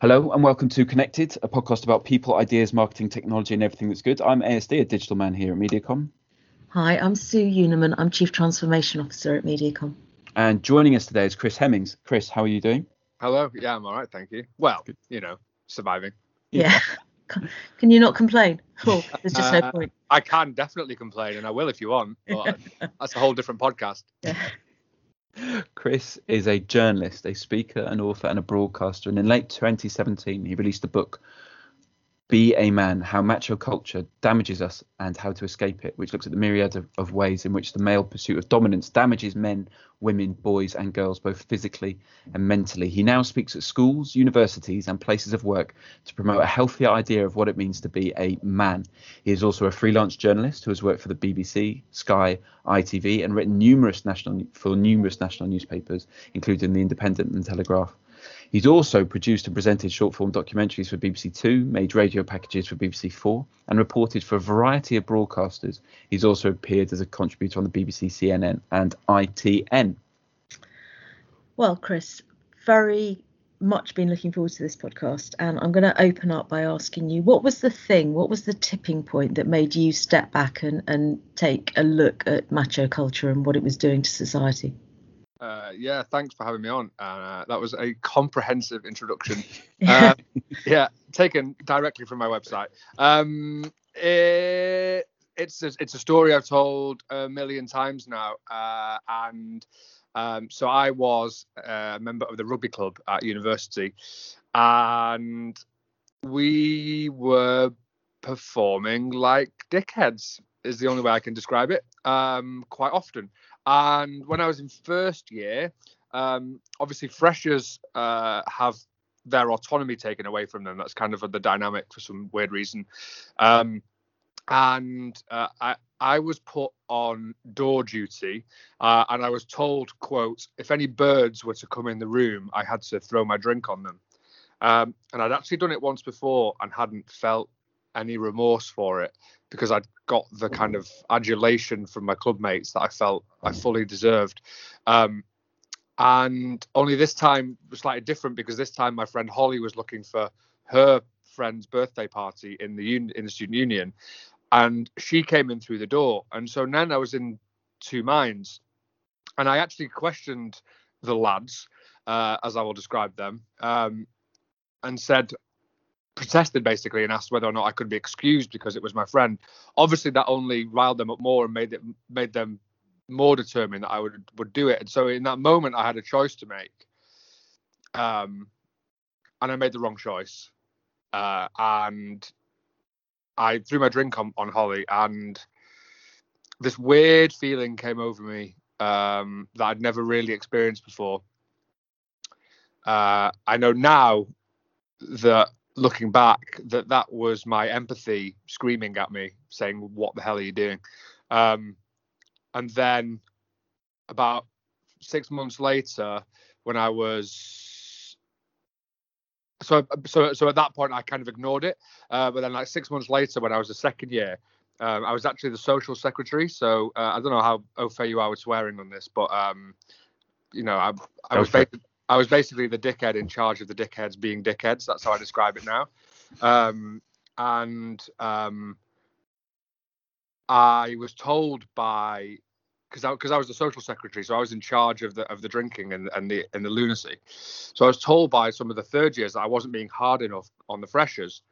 Hello and welcome to Connected, a podcast about people, ideas, marketing, technology, and everything that's good. I'm ASD, a digital man here at Mediacom. Hi, I'm Sue Unerman. I'm Chief Transformation Officer at Mediacom. And joining us today is Chris Hemmings. Chris, how are you doing? Hello. Yeah, I'm all right, thank you. Well, good. you know, surviving. Yeah. can you not complain? Oh, there's just uh, no point. I can definitely complain, and I will if you want. But that's a whole different podcast. Yeah. Chris is a journalist, a speaker, an author, and a broadcaster. And in late 2017, he released a book be a Man How Macho Culture Damages Us and How to Escape It, which looks at the myriad of, of, ways in which the male pursuit of dominance damages men, women, boys, and girls, both physically and mentally. He now speaks at schools, universities, and places of work to promote a healthier idea of what it means to be a man. He is also a freelance journalist who has worked for the BBC, Sky, ITV, and written numerous national for numerous national newspapers, including The Independent and Telegraph. He's also produced and presented short form documentaries for BBC Two, made radio packages for BBC Four, and reported for a variety of broadcasters. He's also appeared as a contributor on the BBC, CNN, and ITN. Well, Chris, very much been looking forward to this podcast, and I'm going to open up by asking you what was the thing, what was the tipping point that made you step back and, and take a look at macho culture and what it was doing to society? Uh, yeah, thanks for having me on. Uh, that was a comprehensive introduction. uh, yeah, taken directly from my website. Um, it, it's a, it's a story I've told a million times now, uh, and um, so I was a member of the rugby club at university, and we were performing like dickheads. Is the only way I can describe it. Um, quite often. And when I was in first year, um, obviously freshers uh, have their autonomy taken away from them. That's kind of the dynamic for some weird reason. Um, and uh, I, I was put on door duty, uh, and I was told, "quote If any birds were to come in the room, I had to throw my drink on them." Um, and I'd actually done it once before and hadn't felt any remorse for it because I'd got the kind of adulation from my club mates that I felt I fully deserved. Um, and only this time was slightly different because this time my friend Holly was looking for her friend's birthday party in the un- in the student union, and she came in through the door. And so then I was in two minds, and I actually questioned the lads, uh, as I will describe them, um, and said, protested basically and asked whether or not I could be excused because it was my friend. Obviously, that only riled them up more and made it made them more determined that I would would do it. And so in that moment, I had a choice to make, um, and I made the wrong choice. Uh, and I threw my drink on, on Holly, and this weird feeling came over me um, that I'd never really experienced before. Uh, I know now that looking back that that was my empathy screaming at me saying what the hell are you doing? Um, and then about six months later when i was so so so at that point i kind of ignored it uh, but then like six months later when i was a second year um, i was actually the social secretary so uh, i don't know how au fait you are with swearing on this but um, you know i, I was basically I was basically the dickhead in charge of the dickheads being dickheads. That's how I describe it now. Um, and um, I was told by because I because I was the social secretary, so I was in charge of the of the drinking and and the and the lunacy. So I was told by some of the third years that I wasn't being hard enough on the freshers.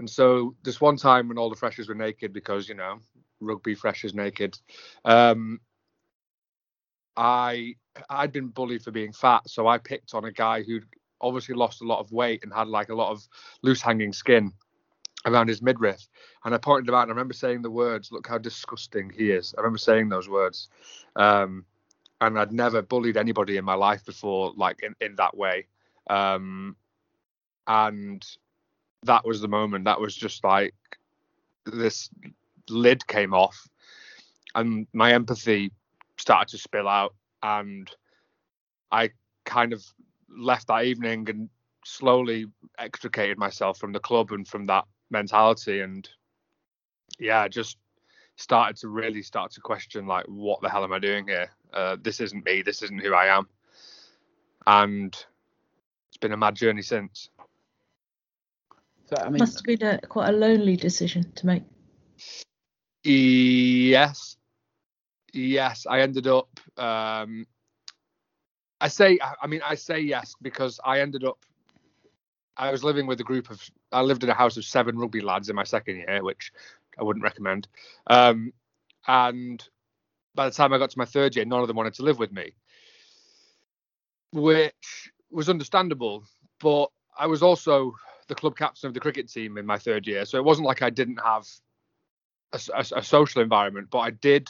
And so this one time when all the freshers were naked because you know rugby freshers naked, um, I I'd been bullied for being fat, so I picked on a guy who'd obviously lost a lot of weight and had like a lot of loose hanging skin around his midriff. And I pointed him out and I remember saying the words, look how disgusting he is. I remember saying those words. Um, and I'd never bullied anybody in my life before, like in, in that way. Um, and that was the moment. That was just like this lid came off and my empathy started to spill out, and I kind of left that evening and slowly extricated myself from the club and from that mentality, and yeah, just started to really start to question like, what the hell am I doing here? Uh, this isn't me. This isn't who I am, and it's been a mad journey since. So I mean, Must have been a, quite a lonely decision to make. Yes, yes. I ended up. Um, I say. I mean, I say yes because I ended up. I was living with a group of. I lived in a house of seven rugby lads in my second year, which I wouldn't recommend. Um, and by the time I got to my third year, none of them wanted to live with me, which was understandable. But I was also the club captain of the cricket team in my third year, so it wasn't like I didn't have a social environment, but I did.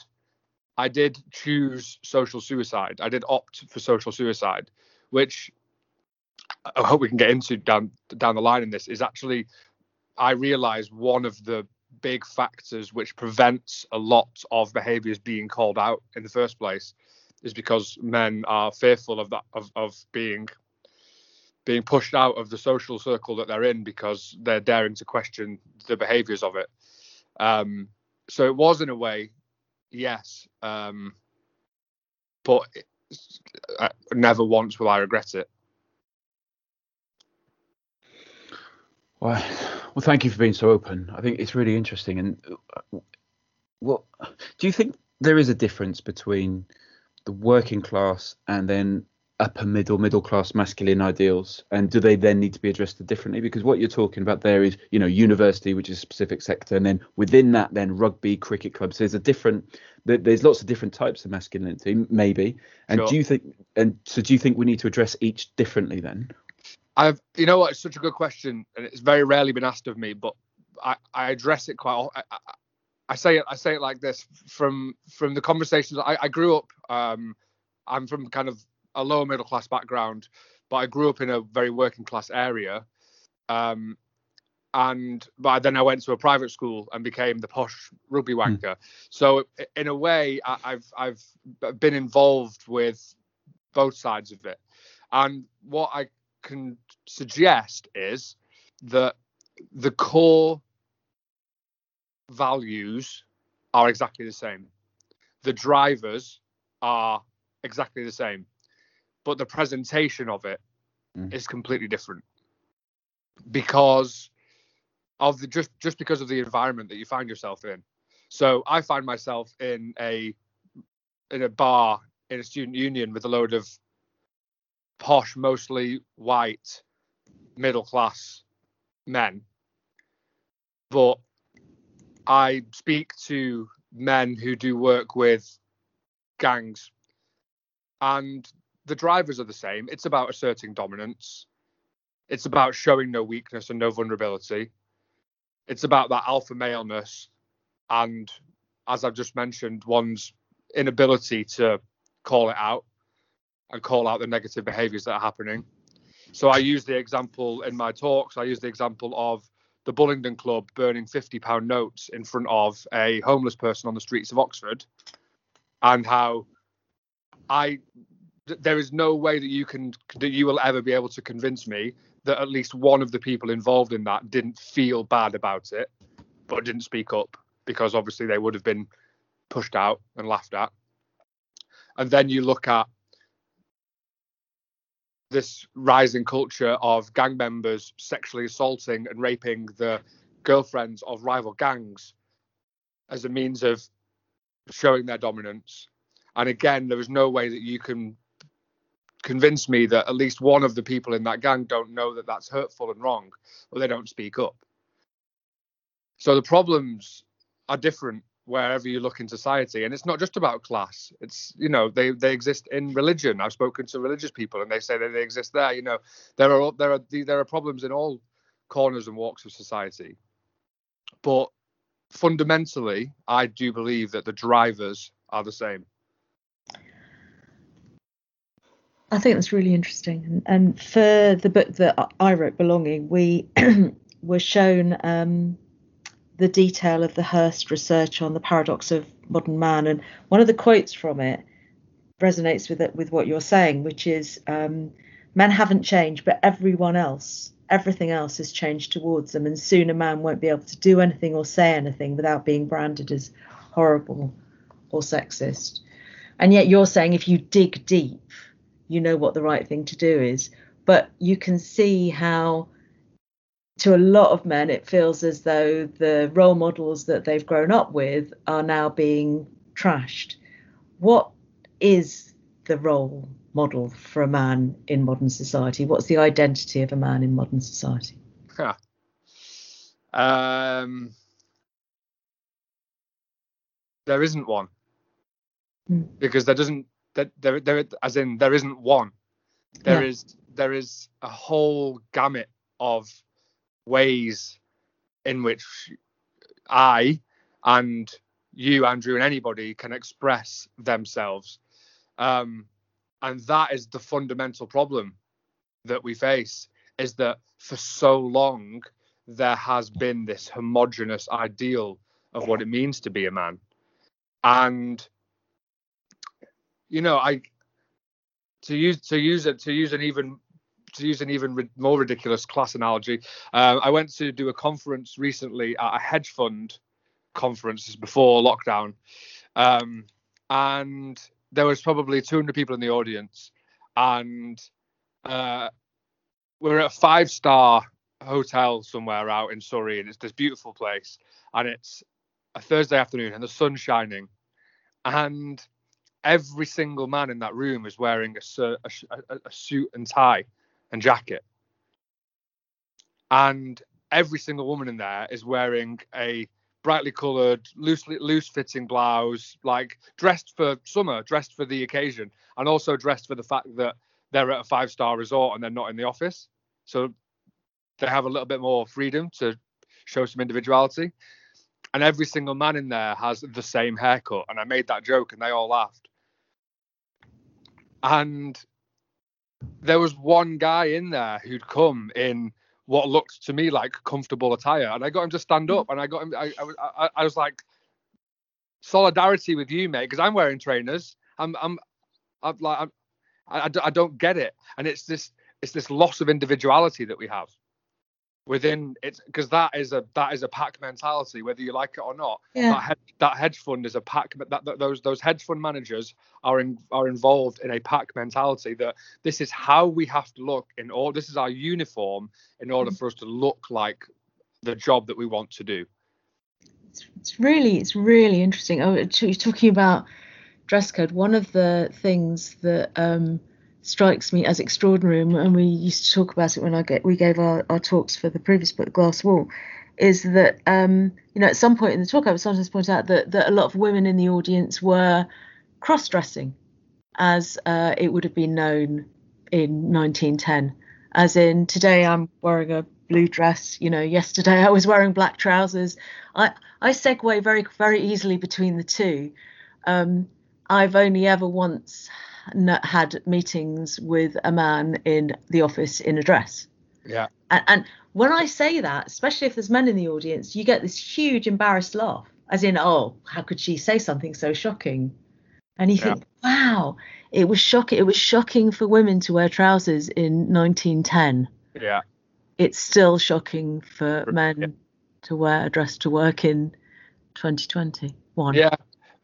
I did choose social suicide. I did opt for social suicide, which I hope we can get into down down the line in this is actually I realize one of the big factors which prevents a lot of behaviors being called out in the first place is because men are fearful of that of, of being being pushed out of the social circle that they're in because they're daring to question the behaviors of it um so it was in a way yes um but uh, never once will i regret it Well, well, thank you for being so open. I think it's really interesting. And uh, what do you think there is a difference between the working class and then upper middle, middle class masculine ideals? And do they then need to be addressed differently? Because what you're talking about there is, you know, university, which is a specific sector, and then within that, then rugby, cricket clubs. There's a different. There's lots of different types of masculinity, maybe. And Sure. do you think? And so, do you think we need to address each differently then? I've, you know what, it's such a good question, and it's very rarely been asked of me, but I, I address it quite. I, I, I say it, I say it like this from from the conversations. I, I grew up. Um, I'm from kind of a lower middle class background, but I grew up in a very working class area. Um, and but then I went to a private school and became the posh rugby wanker. So in a way, I, I've I've been involved with both sides of it, and what I can suggest is that the core values are exactly the same. The drivers are exactly the same, but the presentation of it is Mm. completely different because of the just just because of the environment that you find yourself in. So I find myself in a in a bar in a student union with a load of posh, mostly white, middle class men. But I speak to men who do work with gangs, and the drivers are the same. It's about asserting dominance, it's about showing no weakness and no vulnerability. It's about that alpha maleness, and as I've just mentioned, one's inability to call it out and call out the negative behaviors that are happening. So I use the example in my talks, I use the example of the Bullingdon Club burning 50 pound notes in front of a homeless person on the streets of Oxford and how I there is no way that you can that you will ever be able to convince me that at least one of the people involved in that didn't feel bad about it but didn't speak up because obviously they would have been pushed out and laughed at and then you look at this rising culture of gang members sexually assaulting and raping the girlfriends of rival gangs as a means of showing their dominance. And again, there is no way that you can convince me that at least one of the people in that gang don't know that that's hurtful and wrong, or they don't speak up. So the problems are different wherever you look in society and it's not just about class. It's you know they they exist in religion. I've spoken to religious people and they say that they exist there. You know there are there are there are problems in all corners and walks of society. But fundamentally i do believe that the drivers are the same I think that's really interesting. And, for the book that I- I wrote, Belonging, we were shown um, the detail of the Hearst research on the paradox of modern man. And one of the quotes from it resonates with it, with what you're saying, which is um, men haven't changed, but everyone else, everything else has changed towards them. And soon a man won't be able to do anything or say anything without being branded as horrible or sexist. And yet you're saying if you dig deep, you know what the right thing to do is. But you can see how to a lot of men, it feels as though the role models that they've grown up with are now being trashed. What is the role model for a man in modern society? What's the identity of a man in modern society? Huh. Um, there isn't one Hmm. because there doesn't that there, there as in there isn't one. There Yeah. is there is a whole gamut of ways in which I and you, Andrew, and anybody can express themselves. Um, and that is the fundamental problem that we face is that for so long there has been this homogenous ideal of what it means to be a man. And you know, I to use to use it to use an even to use an even more ridiculous class analogy. Uh, I went to do a conference recently at a hedge fund conference before lockdown, um, and there was probably 200 people in the audience, and uh, we're at a five star hotel somewhere out in Surrey, and it's this beautiful place, and it's a Thursday afternoon, and the sun's shining, and every single man in that room is wearing a, a, a, a suit and tie and jacket, and every single woman in there is wearing a brightly coloured, loosely loose fitting blouse, like dressed for summer, dressed for the occasion, and also dressed for the fact that they're at a five star resort and they're not in the office. So they have a little bit more freedom to show some individuality. And every single man in there has the same haircut. And I made that joke and they all laughed. And there was one guy in there who'd come in what looked to me like comfortable attire. And I got him to stand hmm. up and I got him, I, I, was- I, was like, solidarity with you, mate, because I'm wearing trainers. I'm, I'm, I'm like, I'm, I, I I don't get it. And it's this, it's this loss of individuality that we have within it because that is a that is a pack mentality whether you like it or not Yeah. that, hed- that hedge fund is a pack that, that those those hedge fund managers are in, are involved in a pack mentality that this is how we have to look in all this is our uniform in order for us to look like the job that we want to do It's, it's really it's really interesting. Oh, it's- you're talking about dress code. One of the things that um, strikes me as extraordinary, and- we used to talk about it when I get we gave our, our talks for the previous book, Glass Wall, is that um, you know at some point in the talk I would sometimes point out that that a lot of women in the audience were cross-dressing, as uh, it would have been known in 1910. As in today I'm wearing a blue dress. You know, yesterday I was wearing black trousers. I I segue very very easily between the two. Um, I've only ever once had meetings with a man in the office in a dress. yeah And, and when I say that, especially if there's men in the audience, you get this huge embarrassed laugh, as in, oh, how could she say something so shocking? And you Yeah. think, wow, it was shocking. It was shocking for women to wear trousers in 1910. yeah It's still shocking for men Yeah. to wear a dress to work in 2021. yeah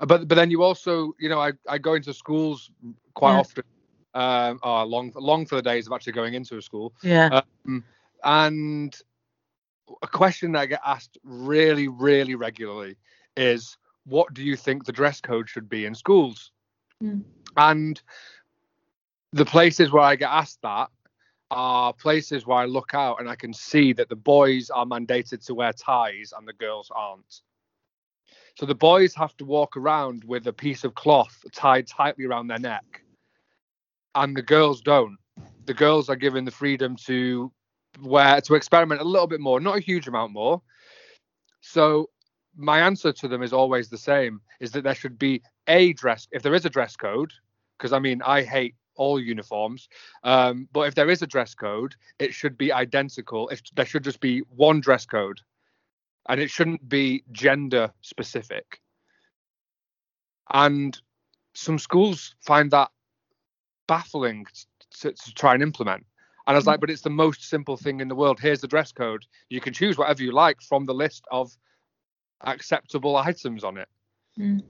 but but then you also you know i, I go into schools quite Yeah. often um oh, long long for the days of actually going into a school Yeah. Um, and a question that I get asked really, really regularly is, what do you think the dress code should be in schools? Mm. And the places where I get asked that are places where I look out and I can see that the boys are mandated to wear ties and the girls aren't. So the boys have to walk around with a piece of cloth tied tightly around their neck, and the girls don't. The girls are given the freedom to wear to experiment a little bit more, not a huge amount more. So my answer to them is always the same: is that there should be a dress if there is a dress code, because I mean I hate all uniforms, um, but if there is a dress code, it should be identical. If there should just be one dress code, and it shouldn't be gender specific. And some schools find that baffling to, to try and implement. And I was like, but it's the most simple thing in the world. Here's the dress code. You can choose whatever you like from the list of acceptable items on it. Mm.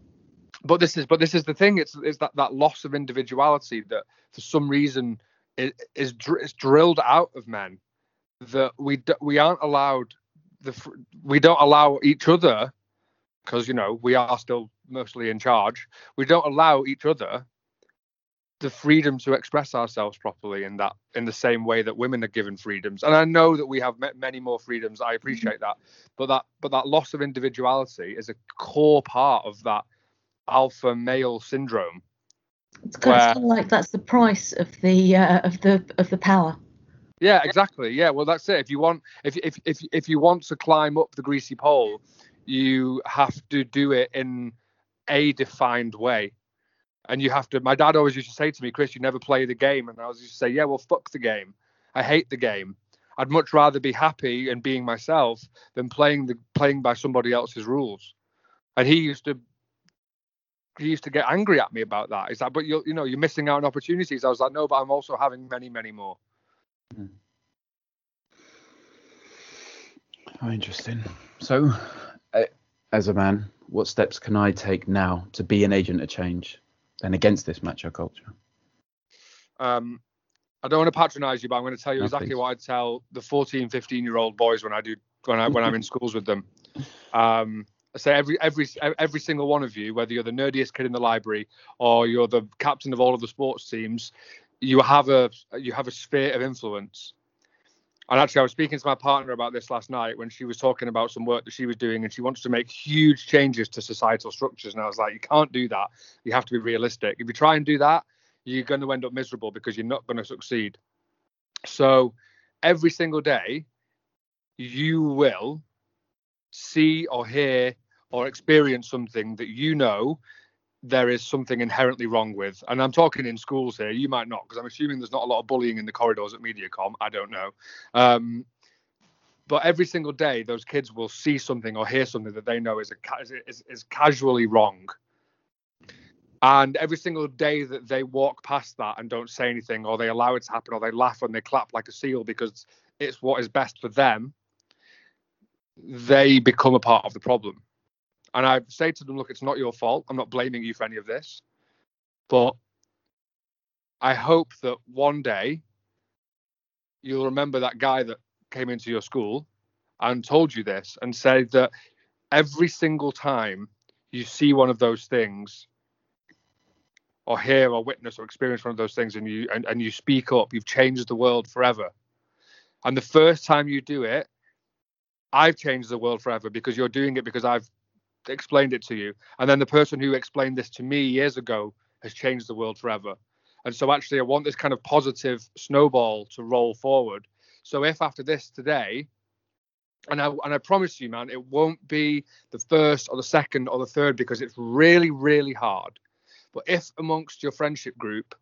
But this is but this is the thing. It's it's that that loss of individuality that for some reason is is, dr- is drilled out of men. that we d- we aren't allowed the fr- we don't allow each other because you know we are still mostly in charge. We don't allow each other the freedom to express ourselves properly in that in the same way that women are given freedoms. And i know that we have many more freedoms i appreciate that. But that but that loss of individuality is a core part of that alpha male syndrome. It's kind of like that's the price of the uh, of the of the power. Yeah exactly. Yeah well that's it. If you want if if if, if you want to climb up the greasy pole you have to do it in a defined way and you have to. My dad always used to say to me, "Chris, you never play the game," and I was used to say, "Yeah, well, fuck the game. I hate the game. I'd much rather be happy and being myself than playing the playing by somebody else's rules." And he used to he used to get angry at me about that. He's like, "But you you know you're missing out on opportunities." I was like, "No, but I'm also having many many more." Hmm. Oh, interesting. So, uh, as a man, what steps can I take now to be an agent of change? And against this macho culture? Um, I don't want to patronize you, but I'm going to tell you no, exactly please. what I tell the 14, 15 year old boys when I do when I when I'm in schools with them. Um, I say every every every single one of you, whether you're the nerdiest kid in the library or you're the captain of all of the sports teams, you have a you have a sphere of influence. And actually, I was speaking to my partner about this last night when she was talking about some work that she was doing, and she wants to make huge changes to societal structures. And I was like, you can't do that. You have to be realistic. If you try and do that, you're going to end up miserable because you're not going to succeed. So every single day, you will see or hear or experience something that you know there is something inherently wrong with. And I'm talking in schools here. You might not, because I'm assuming there's not a lot of bullying in the corridors at Mediacom. I don't know. Um, but every single day, those kids will see something or hear something that they know is, a, is, is casually wrong. And every single day that they walk past that and don't say anything, or they allow it to happen, or they laugh and they clap like a seal because it's what is best for them, they become a part of the problem. And I say to them, look, it's not your fault. I'm not blaming you for any of this. But I hope that one day you'll remember that guy that came into your school and told you this and said that every single time you see one of those things or hear or witness or experience one of those things and you and, and you speak up, you've changed the world forever. And the first time you do it, I've changed the world forever because you're doing it because I've explained it to you. And then the person who explained this to me years ago has changed the world forever. And so actually I want this kind of positive snowball to roll forward. So if after this today, and I and I promise you, man, it won't be the first or the second or the third because it's really, really hard. But if amongst your friendship group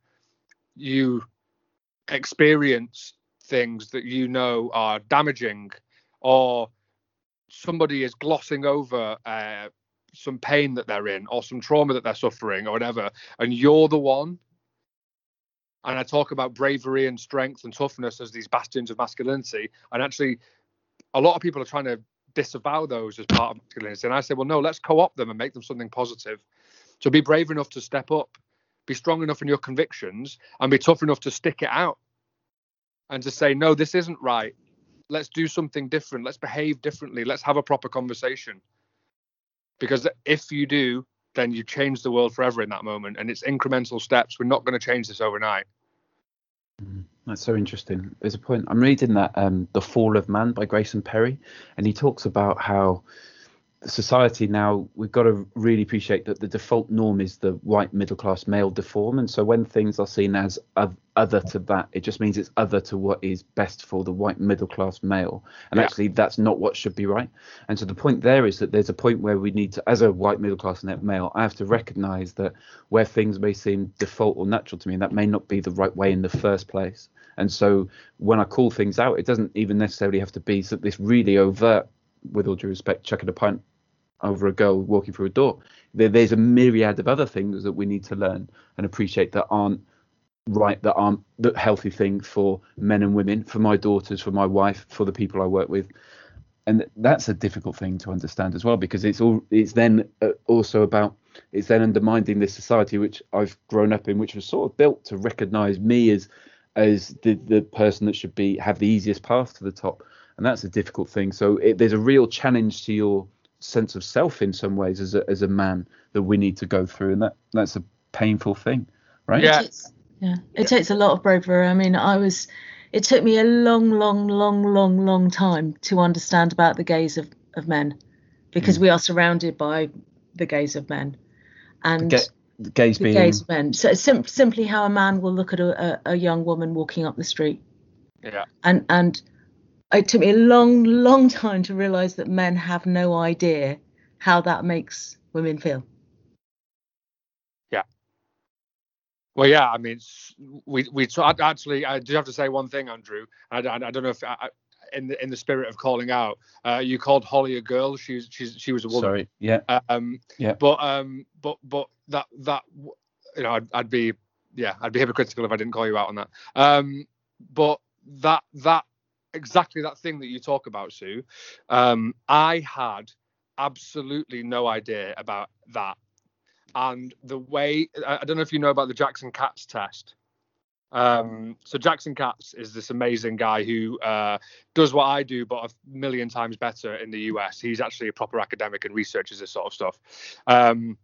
you experience things that you know are damaging or somebody is glossing over uh, some pain that they're in or some trauma that they're suffering or whatever, and you're the one. And I talk about bravery and strength and toughness as these bastions of masculinity. And actually, a lot of people are trying to disavow those as part of masculinity. And I say, well, no, let's co opt them and make them something positive. So be brave enough to step up, be strong enough in your convictions, and be tough enough to stick it out and to say, no, this isn't right let's do something different. Let's behave differently. Let's have a proper conversation. Because if you do then you change the world forever in that moment and it's incremental steps. We're not going to change this overnight. Mm, that's so interesting. There's a point i'm reading that um, the fall of man by grayson perry and he talks about how society now we've got to really appreciate that the default norm is the white middle class male deform. And so when things are seen as other to that it just means it's other to what is best for the white middle class male. And yeah. actually that's not what should be right. And so the point there is that there's a point where we need to as a white middle class male i have to recognize that where things may seem default or natural to me and that may not be the right way in the first place. And so when i call things out it doesn't even necessarily have to be this really overt with all due respect, chucking a pint over a girl walking through a door. There, there's a myriad of other things that we need to learn and appreciate that aren't right, that aren't the healthy thing for men and women, for my daughters, for my wife, for the people I work with. And that's a difficult thing to understand as well, because it's all it's then uh, also about it's then undermining this society which I've grown up in, which was sort of built to recognise me as as the the person that should be have the easiest path to the top, and that's a difficult thing. So it, there's a real challenge to your sense of self in some ways as a as a man that we need to go through, and that that's a painful thing, right? Yeah. It takes, yeah. It takes a lot of bravery. I mean, I was. It took me a long, long, long, long, long time to understand about the gaze of, of men, because Mm. we are surrounded by the gaze of men, and Ga- the gaze the being gaze men. So it's sim- simply how a man will look at a, a, a young woman walking up the street, Yeah. and and it took me a long, long time to realise that men have no idea how that makes women feel. Yeah. Well, yeah, I mean, we we so actually I do have to say one thing, Andrew. I, I, I don't know if I, I- in the in the spirit of calling out, uh, you called Holly a girl. She's she's she was a woman. sorry, yeah, Um, Yeah. But um, but but that that you know, I'd, I'd be yeah, I'd be hypocritical if I didn't call you out on that. Um, but that that exactly that thing that you talk about, Sue. Um, I had absolutely no idea about that, and the way I, don't know if you know about the Jackson Katz test. Um, so Jackson Katz is this amazing guy who uh, does what I do, but a million times better in the US. He's actually a proper academic and researches this sort of stuff. Um,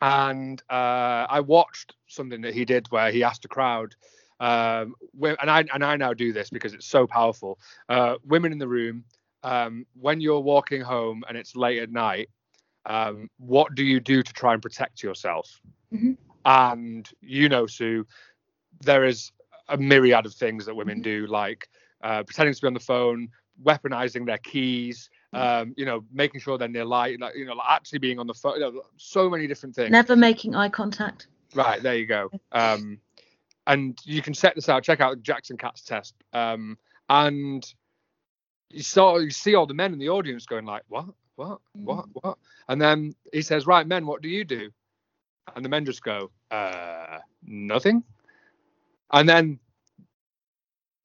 and uh, I watched something that he did where he asked a crowd, um, where, and I and I now do this because it's so powerful. Uh, women in the room, um, when you're walking home and it's late at night, um, what do you do to try and protect yourself? Mhm. And you know, Sue, there is a myriad of things that women Mhm. do, like uh, pretending to be on the phone, weaponizing their keys, um, you know, making sure they're near light, like, you know, like actually being on the phone, you know, so many different things. Never making eye contact. Right, there you go. Um, and you can set this out. Check out Jackson Katz test. Um, and you saw you see all the men in the audience going like, what, what, what, what? And then he says, right, men, what do you do? And the men just go, uh, nothing. And then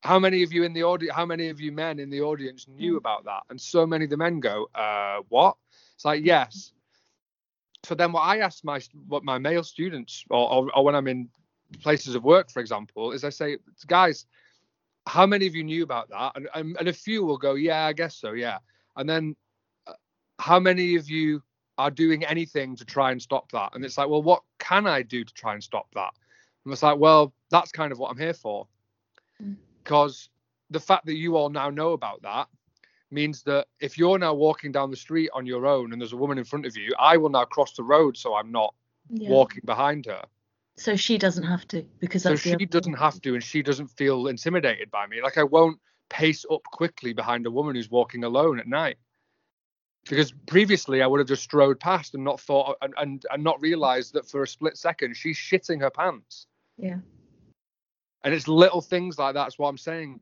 how many of you in the audience, how many of you men in the audience knew Mm. about that? And so many of the men go, uh, what? It's like, yes. So then what I ask my what my male students or, or, or when I'm in places of work, for example, is I say, guys, how many of you knew about that? And, and, and a few will go, yeah, I guess so, yeah. And then uh, how many of you are doing anything to try and stop that? And it's like, well, what can I do to try and stop that? And it's like, well, that's kind of what I'm here for. Mm. Because the fact that you all now know about that means that if you're now walking down the street on your own and there's a woman in front of you, I will now cross the road so I'm not Yeah. walking behind her. So she doesn't have to because So she doesn't have to and she doesn't feel intimidated by me. Like I won't pace up quickly behind a woman who's walking alone at night. Because previously I would have just strode past and not thought and, and, and not realized that for a split second she's shitting her pants. Yeah. And it's little things like. That's what I'm saying.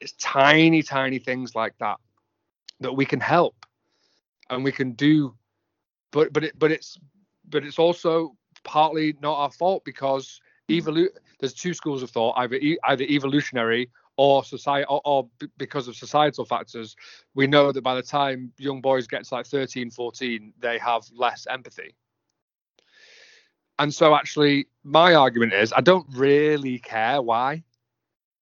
It's tiny, tiny things like that that we can help and we can do. But but it but it's but it's also partly not our fault because evolu- there's two schools of thought either e- either evolutionary or society or, or b- because of societal factors we know that by the time young boys get to like 13 14 they have less empathy. And so actually my argument is i don't really care why.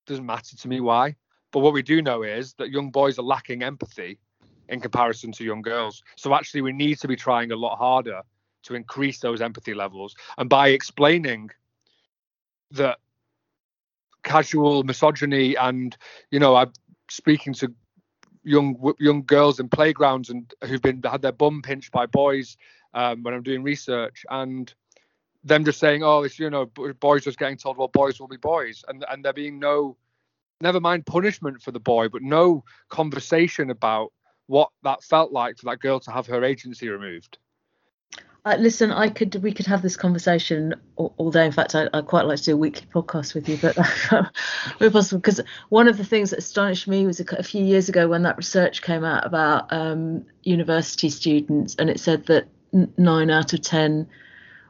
Doesn't matter to me why. But what we do know is that young boys are lacking empathy in comparison to young girls. So actually we need to be trying a lot harder to increase those empathy levels. And by explaining that casual misogyny and you know i'm speaking to young young girls in playgrounds and who've been had their bum pinched by boys um, when i'm doing research and them just saying oh it's you know boys just getting told well boys will be boys. And and there being no never mind punishment for the boy but no conversation about what that felt like for that girl to have her agency removed Uh, listen, I could we could have this conversation all, all day. In fact, I, I quite like to do a weekly podcast with you, but we're possible because one of the things that astonished me was a, a few years ago when that research came out about um, university students, and it said that nine out of ten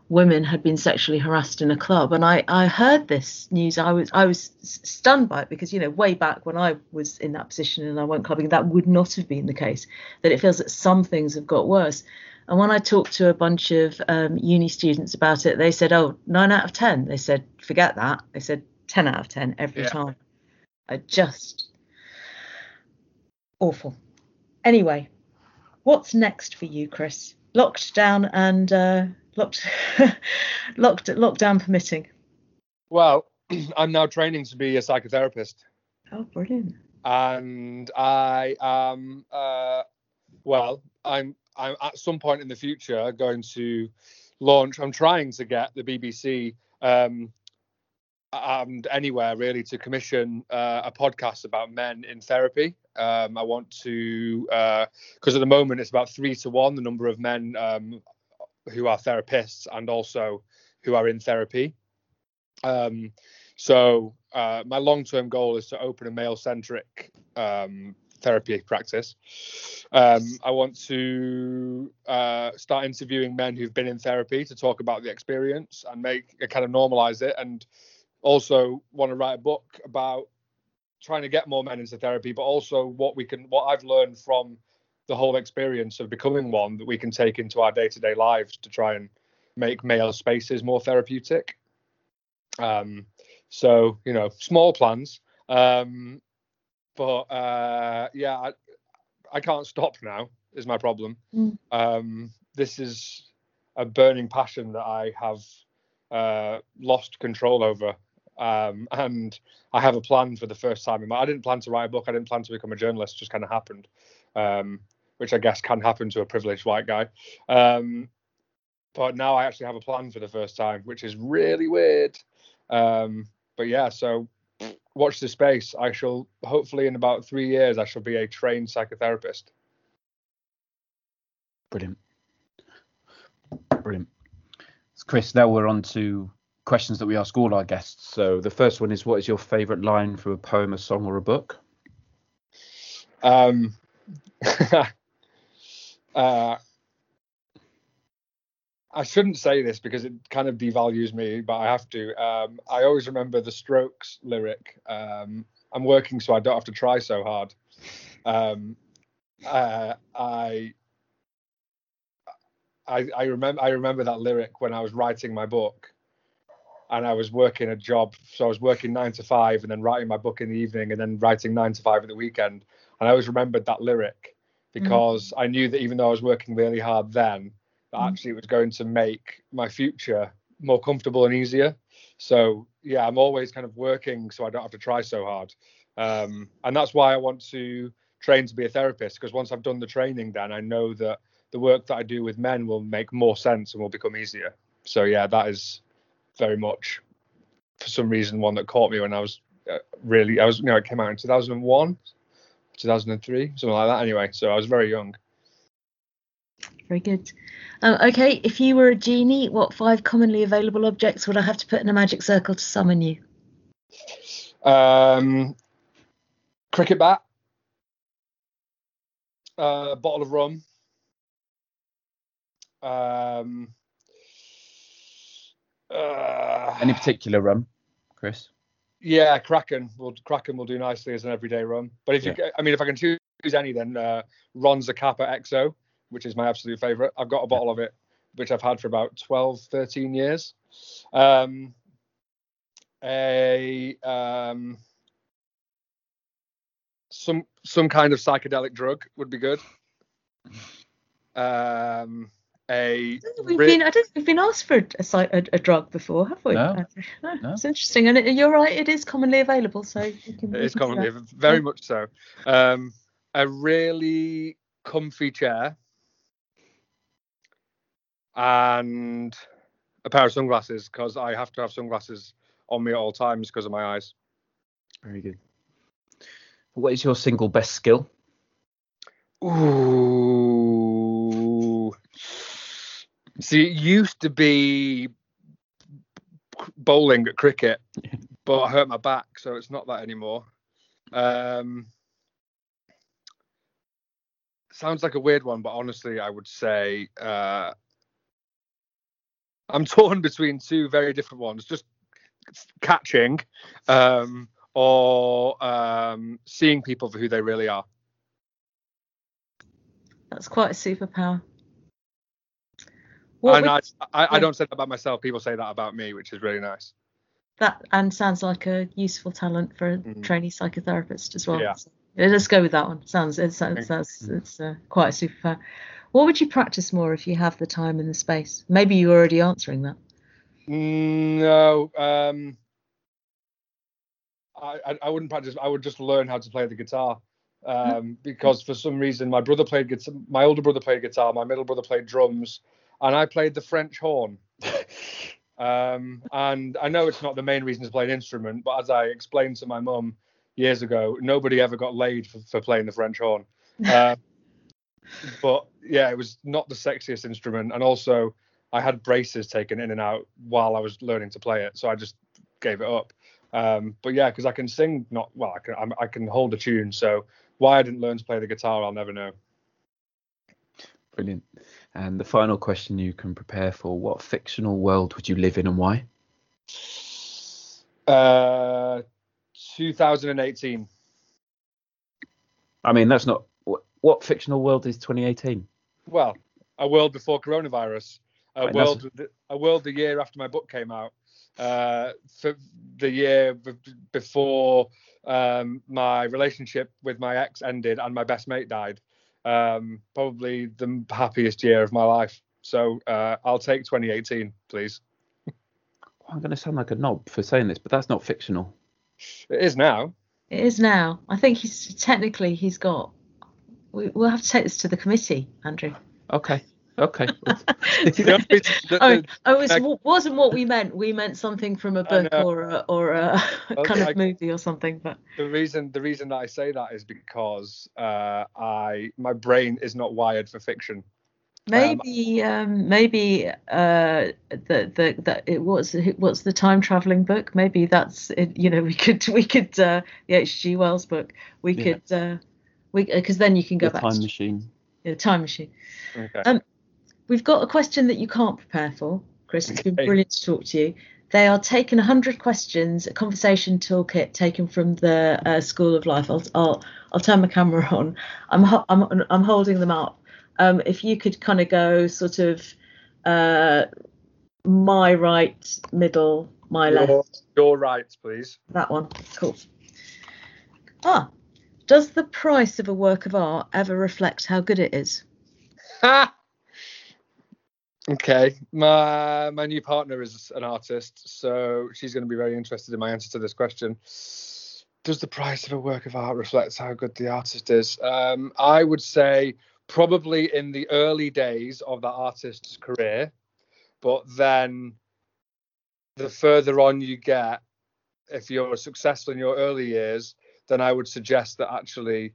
women had been sexually harassed in a club. And I, I heard this news. I was I was stunned by it because you know way back when I was in that position and I went clubbing, that would not have been the case. That it feels that some things have got worse. And when I talked to a bunch of um, uni students about it, they said, "Oh, nine out of ten." They said, "Forget that." They said, 10 out of 10 every Yeah. time. I just awful. Anyway, what's next for you, Chris? Locked down and uh, locked, locked, lockdown permitting. Well, I'm now training to be a psychotherapist. Oh, brilliant. and I am uh, well, I'm I'm at some point in the future going to launch. I'm trying to get the BBC um, and anywhere really to commission uh, a podcast about men in therapy. Um, I want to because at the moment it's about three to one the number of men um, who are therapists and also who are in therapy. Um, so uh, my long-term goal is to open a male-centric um, therapy practice. Um, I want to uh, start interviewing men who've been in therapy to talk about the experience and make a kind of normalize it, and also want to write a book about trying to get more men into therapy, but also what we can, what I've learned from the whole experience of becoming one that we can take into our day-to-day lives to try and make male spaces more therapeutic. Um, so you know, small plans. Um, but uh, yeah, I, I can't stop now. Is my problem. Mm. Um, this is a burning passion that I have uh, lost control over. Um, and I have a plan for the first time in my. I didn't plan to write a book. I didn't plan to become a journalist. Just kind of happened, um, which I guess can happen to a privileged white guy. Um, but now I actually have a plan for the first time, which is really weird. Um, but yeah, so watch the space. I shall hopefully in about three years I shall be a trained psychotherapist. Brilliant. Brilliant. So Chris, now we're on to questions that we ask all our guests. So the first one is what is your favourite line from a poem, a song, or a book? Um, uh, I shouldn't say this because it kind of devalues me, but I have to. Um, I always remember the Strokes lyric. Um, I'm working so I don't have to try so hard. Um, uh, I, I, I remember I remember that lyric when I was writing my book, and I was working a job. So I was working nine to five, and then writing my book in the evening, and then writing nine to five at the weekend. And I always remembered that lyric because I knew that even though I was working really hard then, that Mm. actually was going to make my future more comfortable and easier. So yeah, I'm always kind of working so I don't have to try so hard. Um, and that's why I want to train to be a therapist because once I've done the training, then I know that the work that I do with men will make more sense and will become easier. So yeah, that is very much for some reason one that caught me when I was uh, really I was you know it came out in 2001, 2003, something like that. Anyway, so I was very young. Very good. Um, okay, if you were a genie, what five commonly available objects would I have to put in a magic circle to summon you? Um, cricket bat, uh, a bottle of rum, um, uh, Any particular rum, Chris? yeah, Kraken will Kraken will do nicely as an everyday rum. But if you, I mean, if I can choose any, then uh, Ron Zacapa XO, which is my absolute favorite. I've got a bottle of it, which I've had for about 12, 13 years. Um, a um, some some kind of psychedelic drug would be good. Um, a We've ri- been, I don't think we've been asked for a, a, a, a drug before, have we? No. Uh, no, No. It's interesting, and it, you're right. It is commonly available, so you can. It we is can do commonly, that. very Yeah. much so. Um, a really comfy chair and a pair of sunglasses because I have to have sunglasses on me at all times because of my eyes. Very good. What is your single best skill? Ooh. See, it used to be bowling at cricket, but I hurt my back, so it's not that anymore. Um, sounds like a weird one, but honestly, I would say uh, I'm torn between two very different ones. Just catching um, or um, seeing people for who they really are. That's quite a superpower. What and would- I, I, I don't say that about myself. People say that about me, which is really nice. that and sounds like a useful talent for a Mhm. trainee psychotherapist as well. Yeah. So, let's go with that one. Sounds it sounds, sounds it's uh, quite a superpower. What would you practice more if you have the time and the space? Maybe you're already answering that. Mm, No, um, I, I wouldn't practice. I would just learn how to play the guitar. Um, because for some reason my brother played guitar, my older brother played guitar, my middle brother played drums, and I played the French horn. Um, and I know it's not the main reason to play an instrument, but as I explained to my mum years ago, nobody ever got laid for, for playing the French horn. Um, but yeah, it was not the sexiest instrument, and also I had braces taken in and out while I was learning to play it, so I just gave it up. Um, but yeah, because I can sing, not well, I can I'm, I can hold a tune. So why I didn't learn to play the guitar, I'll never know. Brilliant. And the final question you can prepare for: What fictional world would you live in and why? Uh, 2018. I mean, that's not what, what fictional world is 2018. Well, a world before coronavirus. A Right, that's- world, a world the year after my book came out. Uh, for the year b- before um, my relationship with my ex ended and my best mate died. Um, probably the happiest year of my life. So uh, I'll take 2018, please. I'm going to sound like a knob for saying this, but that's not fictional. It is now. It is now. I think he's technically he's got. We, we'll have to take this to the committee, Andrew. Okay. Okay. The only reason Oh, the- oh, it like- was, wasn't what we meant. We meant something from a book or a, or a kind of movie or something. But the reason the reason that I say that is because uh, I my brain is not wired for fiction. maybe um, maybe uh, the the that it was what's the time traveling book? Maybe that's it, you know we could we could uh, the H.G. Wells book. We Yeah. could uh, because then you can go the back time to machine. yeah, time machine. Okay. Um, We've got a question that you can't prepare for, Chris. It's been Okay. brilliant to talk to you. They are taking 100 questions, a conversation toolkit taken from the uh, School of Life. I'll, I'll, I'll turn my camera on. I'm, ho- I'm, I'm holding them up. Um, if you could kind of go sort of uh, my right, middle, my left, Your, your right, please. that one. Cool. Ah, does the price of a work of art ever reflect how good it is? Okay, my my new partner is an artist, so she's going to be very interested in my answer to this question. Does the price of a work of art reflect how good the artist is? Um, I would say probably in the early days of that artist's career, but then the further on you get, if you're successful in your early years, then I would suggest that actually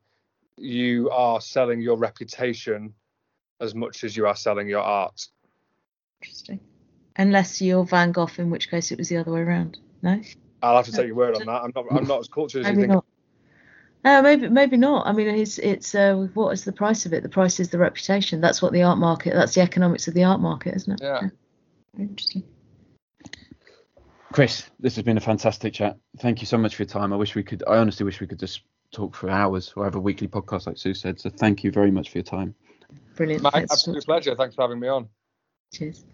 you are selling your reputation as much as you are selling your art. Interesting. Unless you're Van Gogh, in which case it was the other way around. No, I'll have to take your word on that. I'm not. I'm not as cultured as you maybe think. not. Uh, maybe maybe not. I mean, it's it's uh, what is the price of it? The price is the reputation. That's what the art market. That's the economics of the art market, isn't it? Yeah. Interesting. Chris, this has been a fantastic chat. Thank you so much for your time. I wish we could. I honestly wish we could just talk for hours or have a weekly podcast like Sue said. So thank you very much for your time. Brilliant. My Thanks absolute talking. pleasure. Thanks for having me on. Cheers.